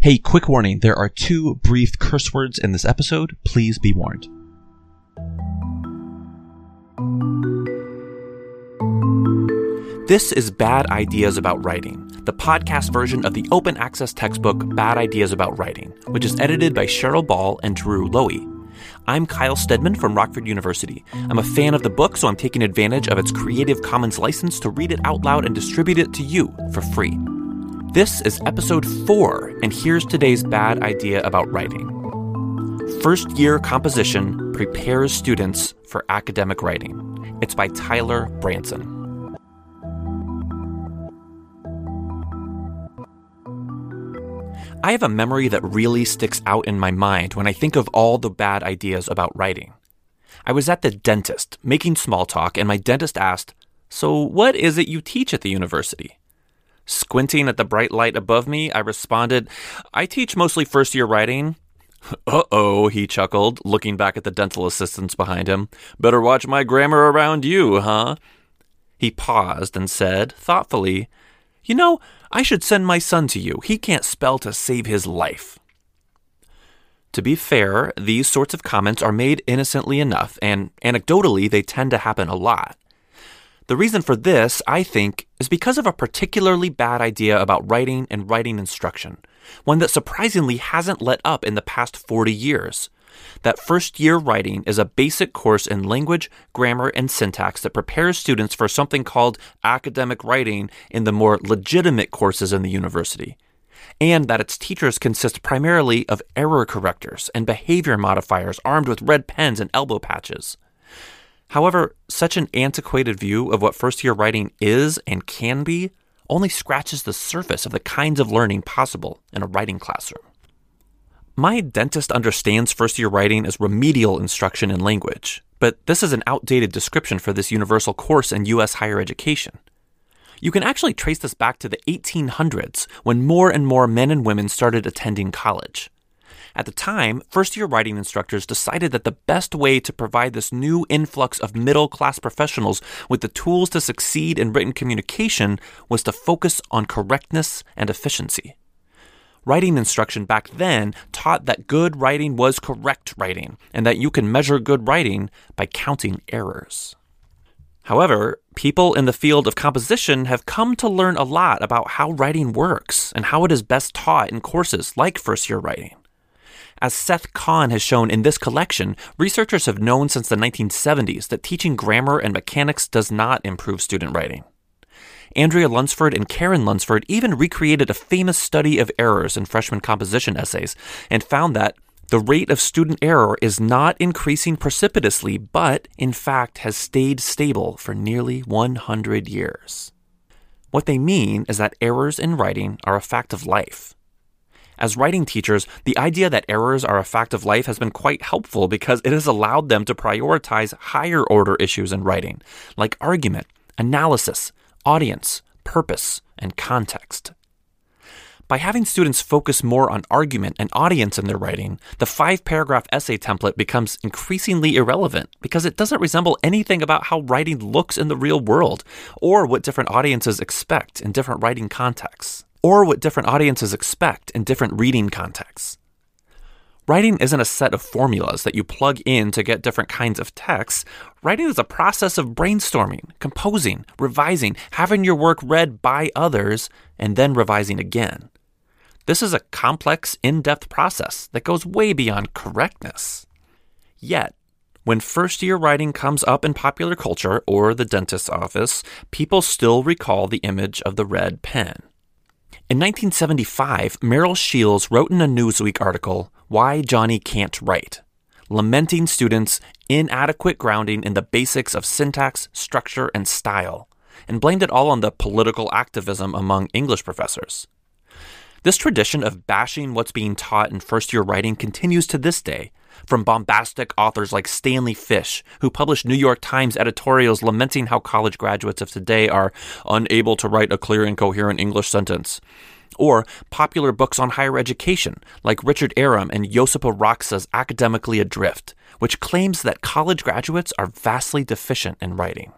Hey, quick warning there are two brief curse words in this episode. Please be warned. This is Bad Ideas About Writing, the podcast version of the open access textbook Bad Ideas About Writing, which is edited by Cheryl Ball and Drew Loewe. I'm Kyle Stedman from Rockford University. I'm a fan of the book, so I'm taking advantage of its Creative Commons license to read it out loud and distribute it to you for free. This is episode four, and here's today's bad idea about writing. First year composition prepares students for academic writing. It's by Tyler Branson. I have a memory that really sticks out in my mind when I think of all the bad ideas about writing. I was at the dentist making small talk, and my dentist asked, So, what is it you teach at the university? Squinting at the bright light above me, I responded, I teach mostly first year writing. Uh oh, he chuckled, looking back at the dental assistants behind him. Better watch my grammar around you, huh? He paused and said, thoughtfully, You know, I should send my son to you. He can't spell to save his life. To be fair, these sorts of comments are made innocently enough, and anecdotally, they tend to happen a lot. The reason for this, I think, is because of a particularly bad idea about writing and writing instruction, one that surprisingly hasn't let up in the past 40 years that first year writing is a basic course in language, grammar, and syntax that prepares students for something called academic writing in the more legitimate courses in the university. And that its teachers consist primarily of error correctors and behavior modifiers armed with red pens and elbow patches. However, such an antiquated view of what first year writing is and can be only scratches the surface of the kinds of learning possible in a writing classroom. My dentist understands first year writing as remedial instruction in language, but this is an outdated description for this universal course in U.S. higher education. You can actually trace this back to the 1800s when more and more men and women started attending college. At the time, first year writing instructors decided that the best way to provide this new influx of middle class professionals with the tools to succeed in written communication was to focus on correctness and efficiency. Writing instruction back then taught that good writing was correct writing and that you can measure good writing by counting errors. However, people in the field of composition have come to learn a lot about how writing works and how it is best taught in courses like first year writing. As Seth Kahn has shown in this collection, researchers have known since the 1970s that teaching grammar and mechanics does not improve student writing. Andrea Lunsford and Karen Lunsford even recreated a famous study of errors in freshman composition essays and found that the rate of student error is not increasing precipitously, but in fact has stayed stable for nearly 100 years. What they mean is that errors in writing are a fact of life. As writing teachers, the idea that errors are a fact of life has been quite helpful because it has allowed them to prioritize higher order issues in writing, like argument, analysis, audience, purpose, and context. By having students focus more on argument and audience in their writing, the five paragraph essay template becomes increasingly irrelevant because it doesn't resemble anything about how writing looks in the real world, or what different audiences expect in different writing contexts, or what different audiences expect in different reading contexts. Writing isn't a set of formulas that you plug in to get different kinds of texts. Writing is a process of brainstorming, composing, revising, having your work read by others, and then revising again. This is a complex, in depth process that goes way beyond correctness. Yet, when first year writing comes up in popular culture or the dentist's office, people still recall the image of the red pen. In 1975, Merrill Sheils wrote in a Newsweek article, Why Johnny Can't Write, lamenting students' inadequate grounding in the basics of syntax, structure, and style, and blamed it all on the political activism among English professors. This tradition of bashing what's being taught in first year writing continues to this day, from bombastic authors like Stanley Fish, who published New York Times editorials lamenting how college graduates of today are unable to write a clear and coherent English sentence. Or popular books on higher education, like Richard Arum and Josipa Roksa's Academically Adrift, which claims that college graduates are vastly deficient in writing.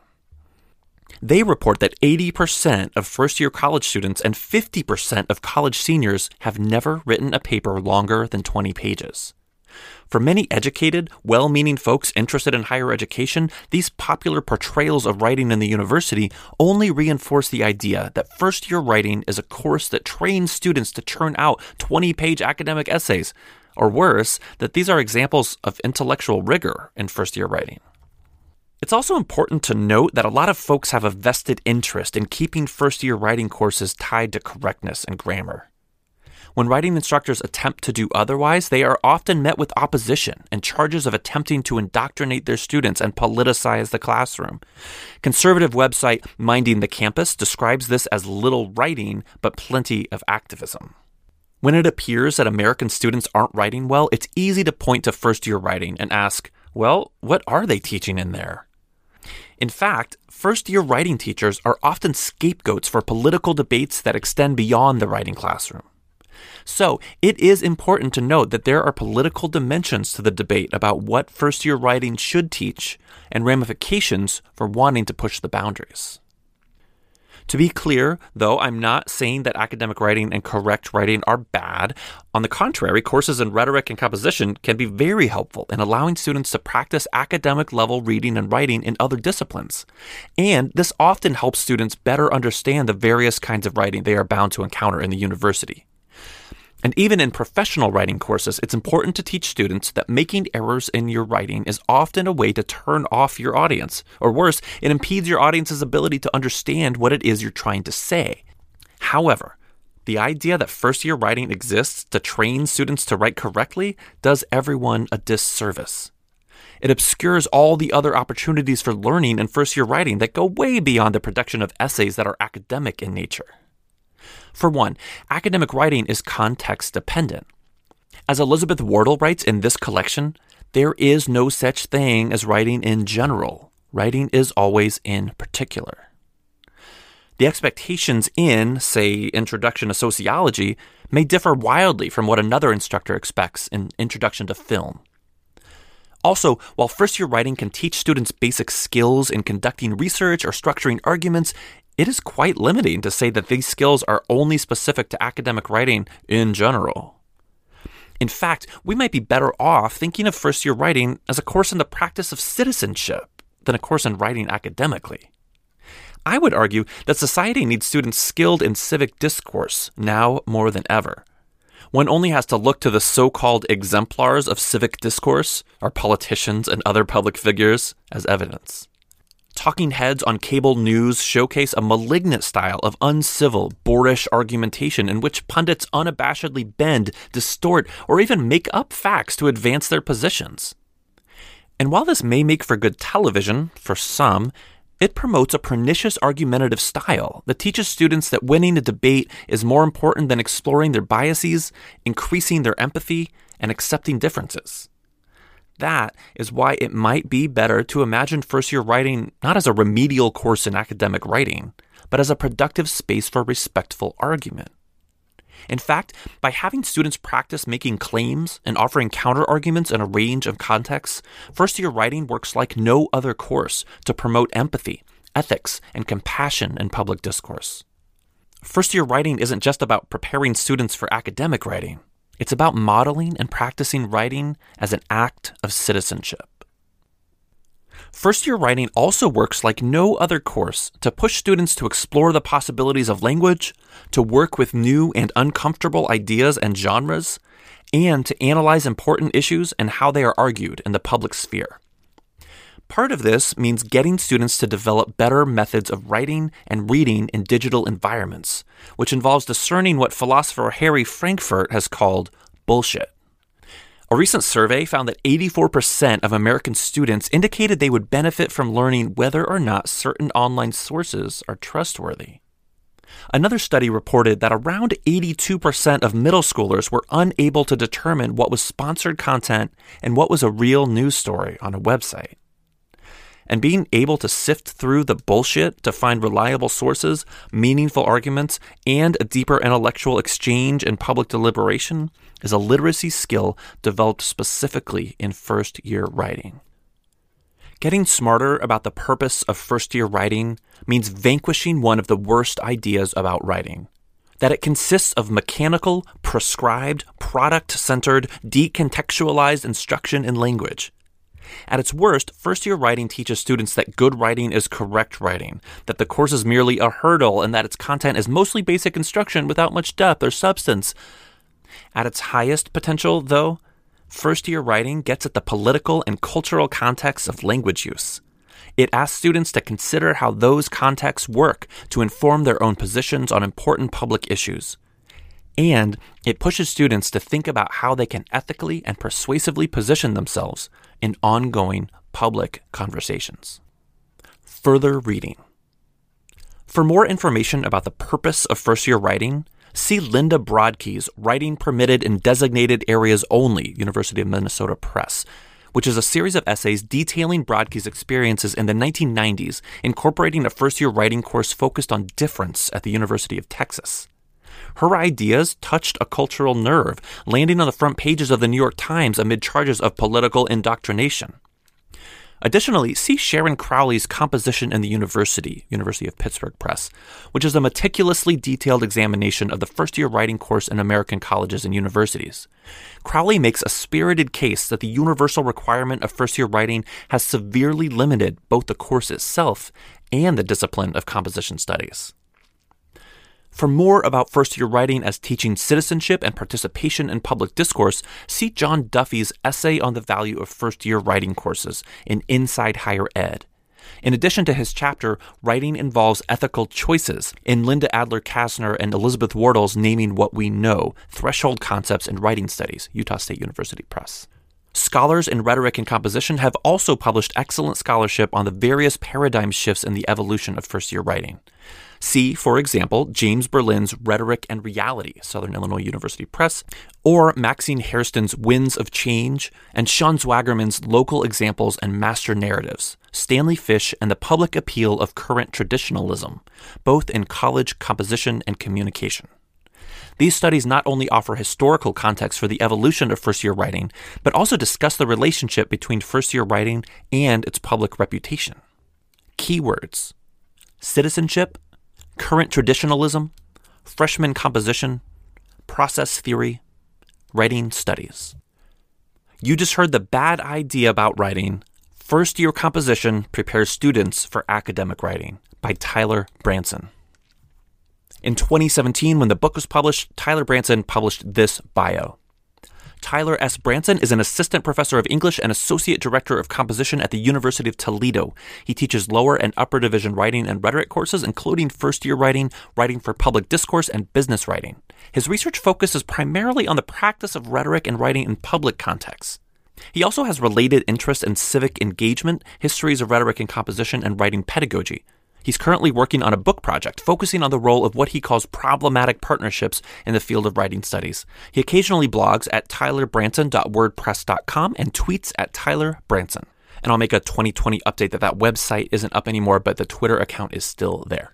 They report that 80% of first year college students and 50% of college seniors have never written a paper longer than 20 pages. For many educated, well meaning folks interested in higher education, these popular portrayals of writing in the university only reinforce the idea that first year writing is a course that trains students to churn out 20 page academic essays, or worse, that these are examples of intellectual rigor in first year writing. It's also important to note that a lot of folks have a vested interest in keeping first year writing courses tied to correctness and grammar. When writing instructors attempt to do otherwise, they are often met with opposition and charges of attempting to indoctrinate their students and politicize the classroom. Conservative website Minding the Campus describes this as little writing, but plenty of activism. When it appears that American students aren't writing well, it's easy to point to first year writing and ask, well, what are they teaching in there? In fact, first year writing teachers are often scapegoats for political debates that extend beyond the writing classroom. So, it is important to note that there are political dimensions to the debate about what first year writing should teach and ramifications for wanting to push the boundaries. To be clear, though, I'm not saying that academic writing and correct writing are bad. On the contrary, courses in rhetoric and composition can be very helpful in allowing students to practice academic level reading and writing in other disciplines. And this often helps students better understand the various kinds of writing they are bound to encounter in the university. And even in professional writing courses, it's important to teach students that making errors in your writing is often a way to turn off your audience. Or worse, it impedes your audience's ability to understand what it is you're trying to say. However, the idea that first year writing exists to train students to write correctly does everyone a disservice. It obscures all the other opportunities for learning in first year writing that go way beyond the production of essays that are academic in nature. For one, academic writing is context dependent. As Elizabeth Wardle writes in this collection, there is no such thing as writing in general. Writing is always in particular. The expectations in, say, Introduction to Sociology may differ wildly from what another instructor expects in Introduction to Film. Also, while first year writing can teach students basic skills in conducting research or structuring arguments, it is quite limiting to say that these skills are only specific to academic writing in general. In fact, we might be better off thinking of first year writing as a course in the practice of citizenship than a course in writing academically. I would argue that society needs students skilled in civic discourse now more than ever. One only has to look to the so called exemplars of civic discourse, our politicians and other public figures, as evidence. Talking heads on cable news showcase a malignant style of uncivil, boorish argumentation in which pundits unabashedly bend, distort, or even make up facts to advance their positions. And while this may make for good television, for some, it promotes a pernicious argumentative style that teaches students that winning a debate is more important than exploring their biases, increasing their empathy, and accepting differences. That is why it might be better to imagine first year writing not as a remedial course in academic writing, but as a productive space for respectful argument. In fact, by having students practice making claims and offering counterarguments in a range of contexts, first year writing works like no other course to promote empathy, ethics, and compassion in public discourse. First year writing isn't just about preparing students for academic writing. It's about modeling and practicing writing as an act of citizenship. First year writing also works like no other course to push students to explore the possibilities of language, to work with new and uncomfortable ideas and genres, and to analyze important issues and how they are argued in the public sphere. Part of this means getting students to develop better methods of writing and reading in digital environments, which involves discerning what philosopher Harry Frankfurt has called bullshit. A recent survey found that 84% of American students indicated they would benefit from learning whether or not certain online sources are trustworthy. Another study reported that around 82% of middle schoolers were unable to determine what was sponsored content and what was a real news story on a website. And being able to sift through the bullshit to find reliable sources, meaningful arguments, and a deeper intellectual exchange and public deliberation is a literacy skill developed specifically in first year writing. Getting smarter about the purpose of first year writing means vanquishing one of the worst ideas about writing that it consists of mechanical, prescribed, product centered, decontextualized instruction in language. At its worst, first year writing teaches students that good writing is correct writing, that the course is merely a hurdle, and that its content is mostly basic instruction without much depth or substance. At its highest potential, though, first year writing gets at the political and cultural context of language use. It asks students to consider how those contexts work to inform their own positions on important public issues. And it pushes students to think about how they can ethically and persuasively position themselves in ongoing public conversations. Further reading. For more information about the purpose of first year writing, see Linda Brodkey's Writing Permitted in Designated Areas Only, University of Minnesota Press, which is a series of essays detailing Brodkey's experiences in the 1990s, incorporating a first year writing course focused on difference at the University of Texas. Her ideas touched a cultural nerve, landing on the front pages of the New York Times amid charges of political indoctrination. Additionally, see Sharon Crowley's Composition in the University, University of Pittsburgh Press, which is a meticulously detailed examination of the first year writing course in American colleges and universities. Crowley makes a spirited case that the universal requirement of first year writing has severely limited both the course itself and the discipline of composition studies. For more about first year writing as teaching citizenship and participation in public discourse, see John Duffy's essay on the value of first year writing courses in Inside Higher Ed. In addition to his chapter, Writing Involves Ethical Choices, in Linda Adler Kassner and Elizabeth Wardle's Naming What We Know Threshold Concepts in Writing Studies, Utah State University Press. Scholars in rhetoric and composition have also published excellent scholarship on the various paradigm shifts in the evolution of first year writing. See, for example, James Berlin's Rhetoric and Reality, Southern Illinois University Press, or Maxine Hairston's Winds of Change, and Sean Zwagerman's Local Examples and Master Narratives, Stanley Fish and the Public Appeal of Current Traditionalism, both in college composition and communication. These studies not only offer historical context for the evolution of first year writing, but also discuss the relationship between first year writing and its public reputation. Keywords citizenship, current traditionalism, freshman composition, process theory, writing studies. You just heard the bad idea about writing. First year composition prepares students for academic writing by Tyler Branson. In 2017, when the book was published, Tyler Branson published this bio. Tyler S. Branson is an assistant professor of English and associate director of composition at the University of Toledo. He teaches lower and upper division writing and rhetoric courses, including first year writing, writing for public discourse, and business writing. His research focuses primarily on the practice of rhetoric and writing in public contexts. He also has related interests in civic engagement, histories of rhetoric and composition, and writing pedagogy. He's currently working on a book project focusing on the role of what he calls problematic partnerships in the field of writing studies. He occasionally blogs at tylerbranson.wordpress.com and tweets at tylerbranson. And I'll make a 2020 update that that website isn't up anymore, but the Twitter account is still there.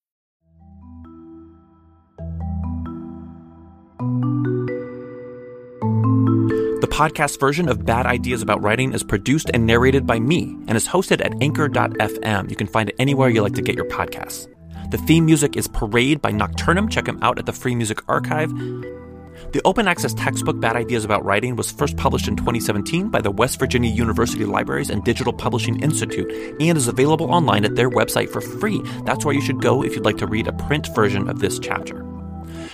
The podcast version of Bad Ideas About Writing is produced and narrated by me and is hosted at anchor.fm. You can find it anywhere you like to get your podcasts. The theme music is Parade by Nocturnum. Check them out at the Free Music Archive. The open access textbook Bad Ideas About Writing was first published in 2017 by the West Virginia University Libraries and Digital Publishing Institute and is available online at their website for free. That's where you should go if you'd like to read a print version of this chapter.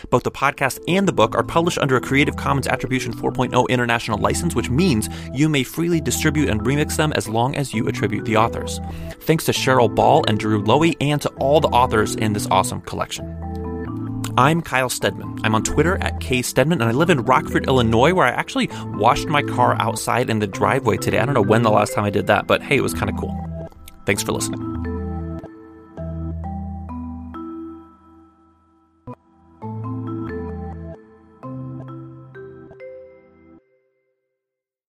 Both the podcast and the book are published under a Creative Commons Attribution 4.0 international license, which means you may freely distribute and remix them as long as you attribute the authors. Thanks to Cheryl Ball and Drew Loewe and to all the authors in this awesome collection. I'm Kyle Stedman. I'm on Twitter at kstedman, and I live in Rockford, Illinois, where I actually washed my car outside in the driveway today. I don't know when the last time I did that, but hey, it was kind of cool. Thanks for listening.